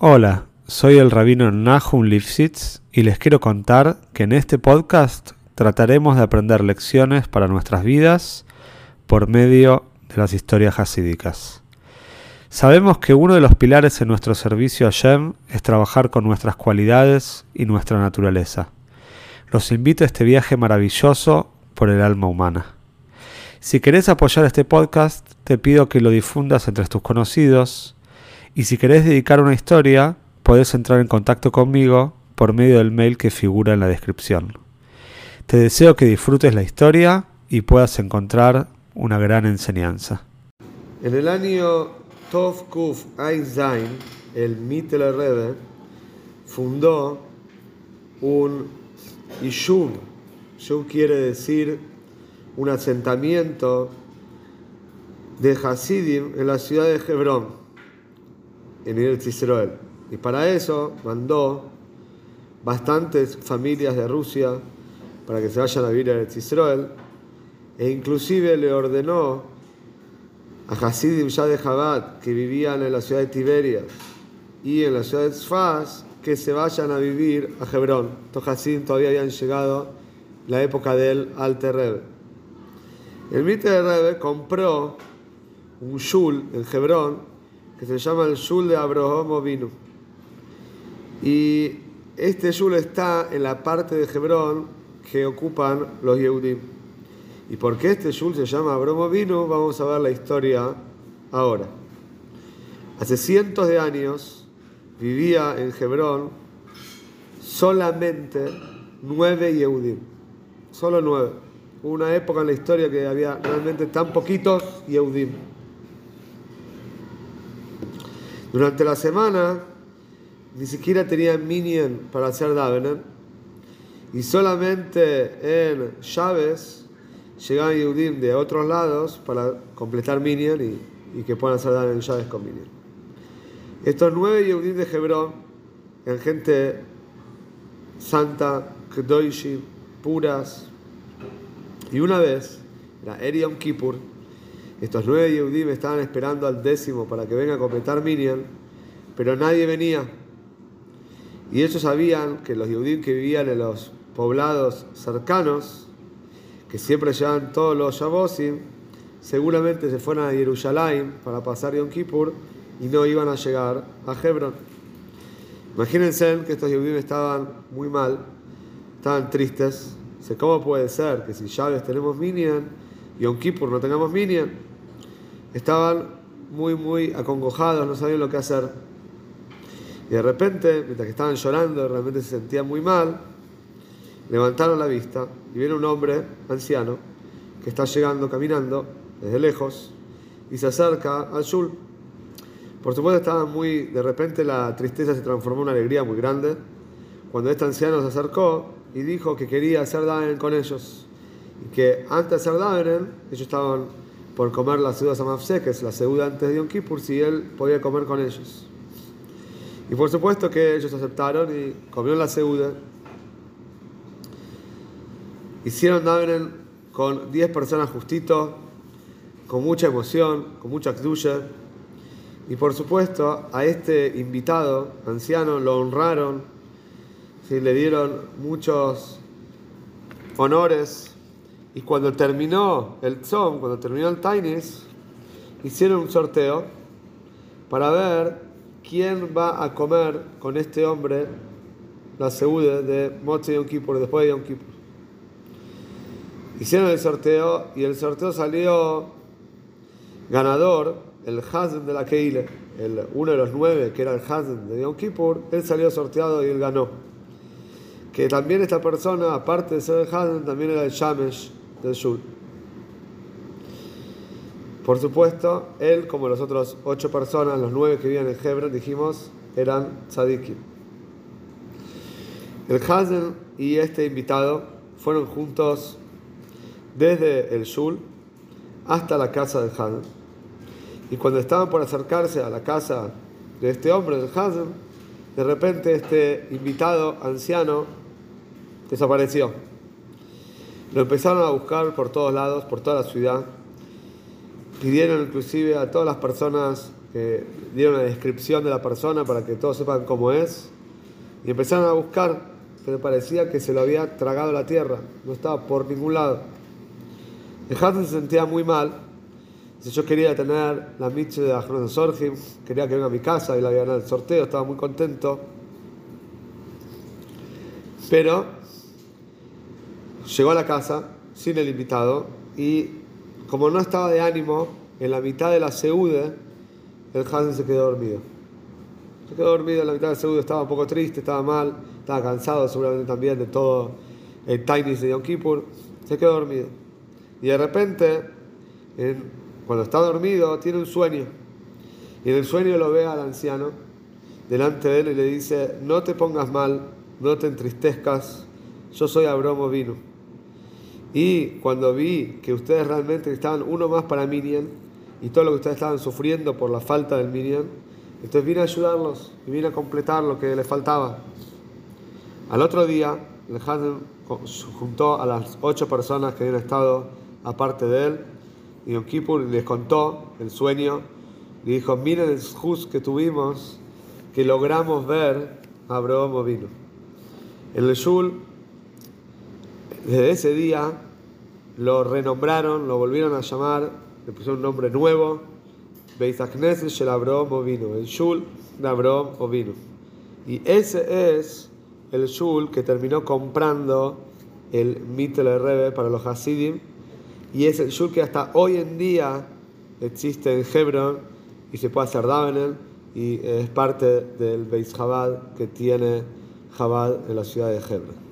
Hola, soy el rabino Nahum Lifshitz y les quiero contar que en este podcast trataremos de aprender lecciones para nuestras vidas por medio de las historias hasídicas. Sabemos que uno de los pilares en nuestro servicio a Shem es trabajar con nuestras cualidades y nuestra naturaleza. Los invito a este viaje maravilloso por el alma humana. Si querés apoyar este podcast, te pido que lo difundas entre tus conocidos y si querés dedicar una historia, podés entrar en contacto conmigo por medio del mail que figura en la descripción. Te deseo que disfrutes la historia y puedas encontrar una gran enseñanza. En el año Tov Kuf Ein Zain, el Mittel Rebbe fundó un Yishuv. Yishuv quiere decir un asentamiento de Hasidim en la ciudad de Hebrón, en Eretz Israel. Y para eso mandó bastantes familias de Rusia para que se vayan a vivir a Eretz Israel e inclusive le ordenó a Hasidim ya de Chabad que vivían en la ciudad de Tiberias y en la ciudad de Sfaz que se vayan a vivir a Hebrón. Estos Hasidim todavía habían llegado la época del Alter Rebbe. El Mitre de Rebbe compró un shul en Hebrón que se llama el shul de Abraham Vino. Y este shul está en la parte de Hebrón que ocupan los Yehudim. ¿Y por qué este shul se llama Abraham Vino? Vamos a ver la historia ahora. Hace cientos de años vivía en Hebrón solamente nueve Yehudim. Solo nueve una época en la historia que había realmente tan poquitos Yehudim. Durante la semana ni siquiera tenían minyan para hacer Davener y solamente en Chávez llegaban Yehudim de otros lados para completar minyan y, que puedan hacer Davener en Chávez con minyan. Estos nueve Yehudim de Hebrón eran gente santa, kedoishim, puras, y una vez, la Eriam Kippur, estos nueve Yehudim estaban esperando al décimo para que venga a completar Minyan, pero nadie venía. Y ellos sabían que los Yehudim que vivían en los poblados cercanos, que siempre llevaban todos los Shabosim, seguramente se fueron a Jerusalén para pasar Yom Kippur y no iban a llegar a Hebron. Imagínense que estos Yehudim estaban muy mal, estaban tristes, ¿Cómo puede ser que si llaves tenemos Minyan y Yom Kippur no tengamos Minyan? Estaban muy, muy acongojados, no sabían lo que hacer. Y de repente, mientras que estaban llorando, realmente se sentían muy mal, levantaron la vista y vieron un hombre anciano que está llegando caminando desde lejos y se acerca al Shul. Por supuesto, estaban muy. De repente, la tristeza se transformó en una alegría muy grande. Cuando este anciano se acercó, y dijo que quería hacer Daven con ellos. Y que antes de hacer Daven, ellos estaban por comer la Seuda Samafse, que es la Seuda antes de Yom Kippur, si él podía comer con ellos. Y por supuesto que ellos aceptaron y comieron la Seuda. Hicieron Daven con 10 personas justito, con mucha emoción, con mucha actuya. Y por supuesto, a este invitado anciano lo honraron le dieron muchos honores. Y cuando terminó el Tzom, cuando terminó el Tainis, hicieron un sorteo para ver quién va a comer con este hombre la Seude de Moche Yom Kippur, después de Yom Kippur. Hicieron el sorteo y el sorteo salió ganador, el Hazen de la Keile, el, uno de los nueve que era el Hazen de Yom Kippur, él salió sorteado y él ganó que también esta persona, aparte de ser el Hadan, también era el Shamesh del Shul. Por supuesto, él, como las otras ocho personas, los nueve que vivían en Hebron, dijimos, eran tzadikim. El Hazen y este invitado fueron juntos desde el Shul hasta la casa del Hazen. Y cuando estaban por acercarse a la casa de este hombre, del Hazen, de repente este invitado anciano desapareció. Lo empezaron a buscar por todos lados, por toda la ciudad. Pidieron inclusive a todas las personas que dieron una descripción de la persona para que todos sepan cómo es. Y empezaron a buscar, pero parecía que se lo había tragado la tierra, no estaba por ningún lado. El se sentía muy mal. Dice, yo quería tener la mitzvah de Ahron Sorgim, quería que venga a mi casa y la había ganado el sorteo, estaba muy contento. Pero llegó a la casa sin el invitado y como no estaba de ánimo, en la mitad de la seude, el Hasan se quedó dormido. Se quedó dormido en la mitad de la estaba un poco triste, estaba mal, estaba cansado seguramente también de todo el Tainis de Yom Kippur. Se quedó dormido. Y de repente, cuando está dormido, tiene un sueño. Y en el sueño lo ve al anciano delante de él y le dice, no te pongas mal, no te entristezcas, yo soy Abromo Vino. Y cuando vi que ustedes realmente estaban uno más para Minion y todo lo que ustedes estaban sufriendo por la falta del Minion, entonces vine a ayudarlos y vine a completar lo que les faltaba. Al otro día, el Hazen juntó a las ocho personas que habían estado aparte de él y Yom Kippur les contó el sueño y dijo, miren el juz que tuvimos, que logramos ver a Abraham vino. El Shul desde ese día lo renombraron, lo volvieron a llamar, le pusieron un nombre nuevo, Beit Shel Abraham Ovino, el Shul de Abraham Ovino. Y ese es el Shul que terminó comprando el Mittel Rebe para los Hasidim, y es el Shul que hasta hoy en día existe en Hebron y se puede hacer Davenel, y es parte del Beis Chabad que tiene Chabad en la ciudad de Hebron.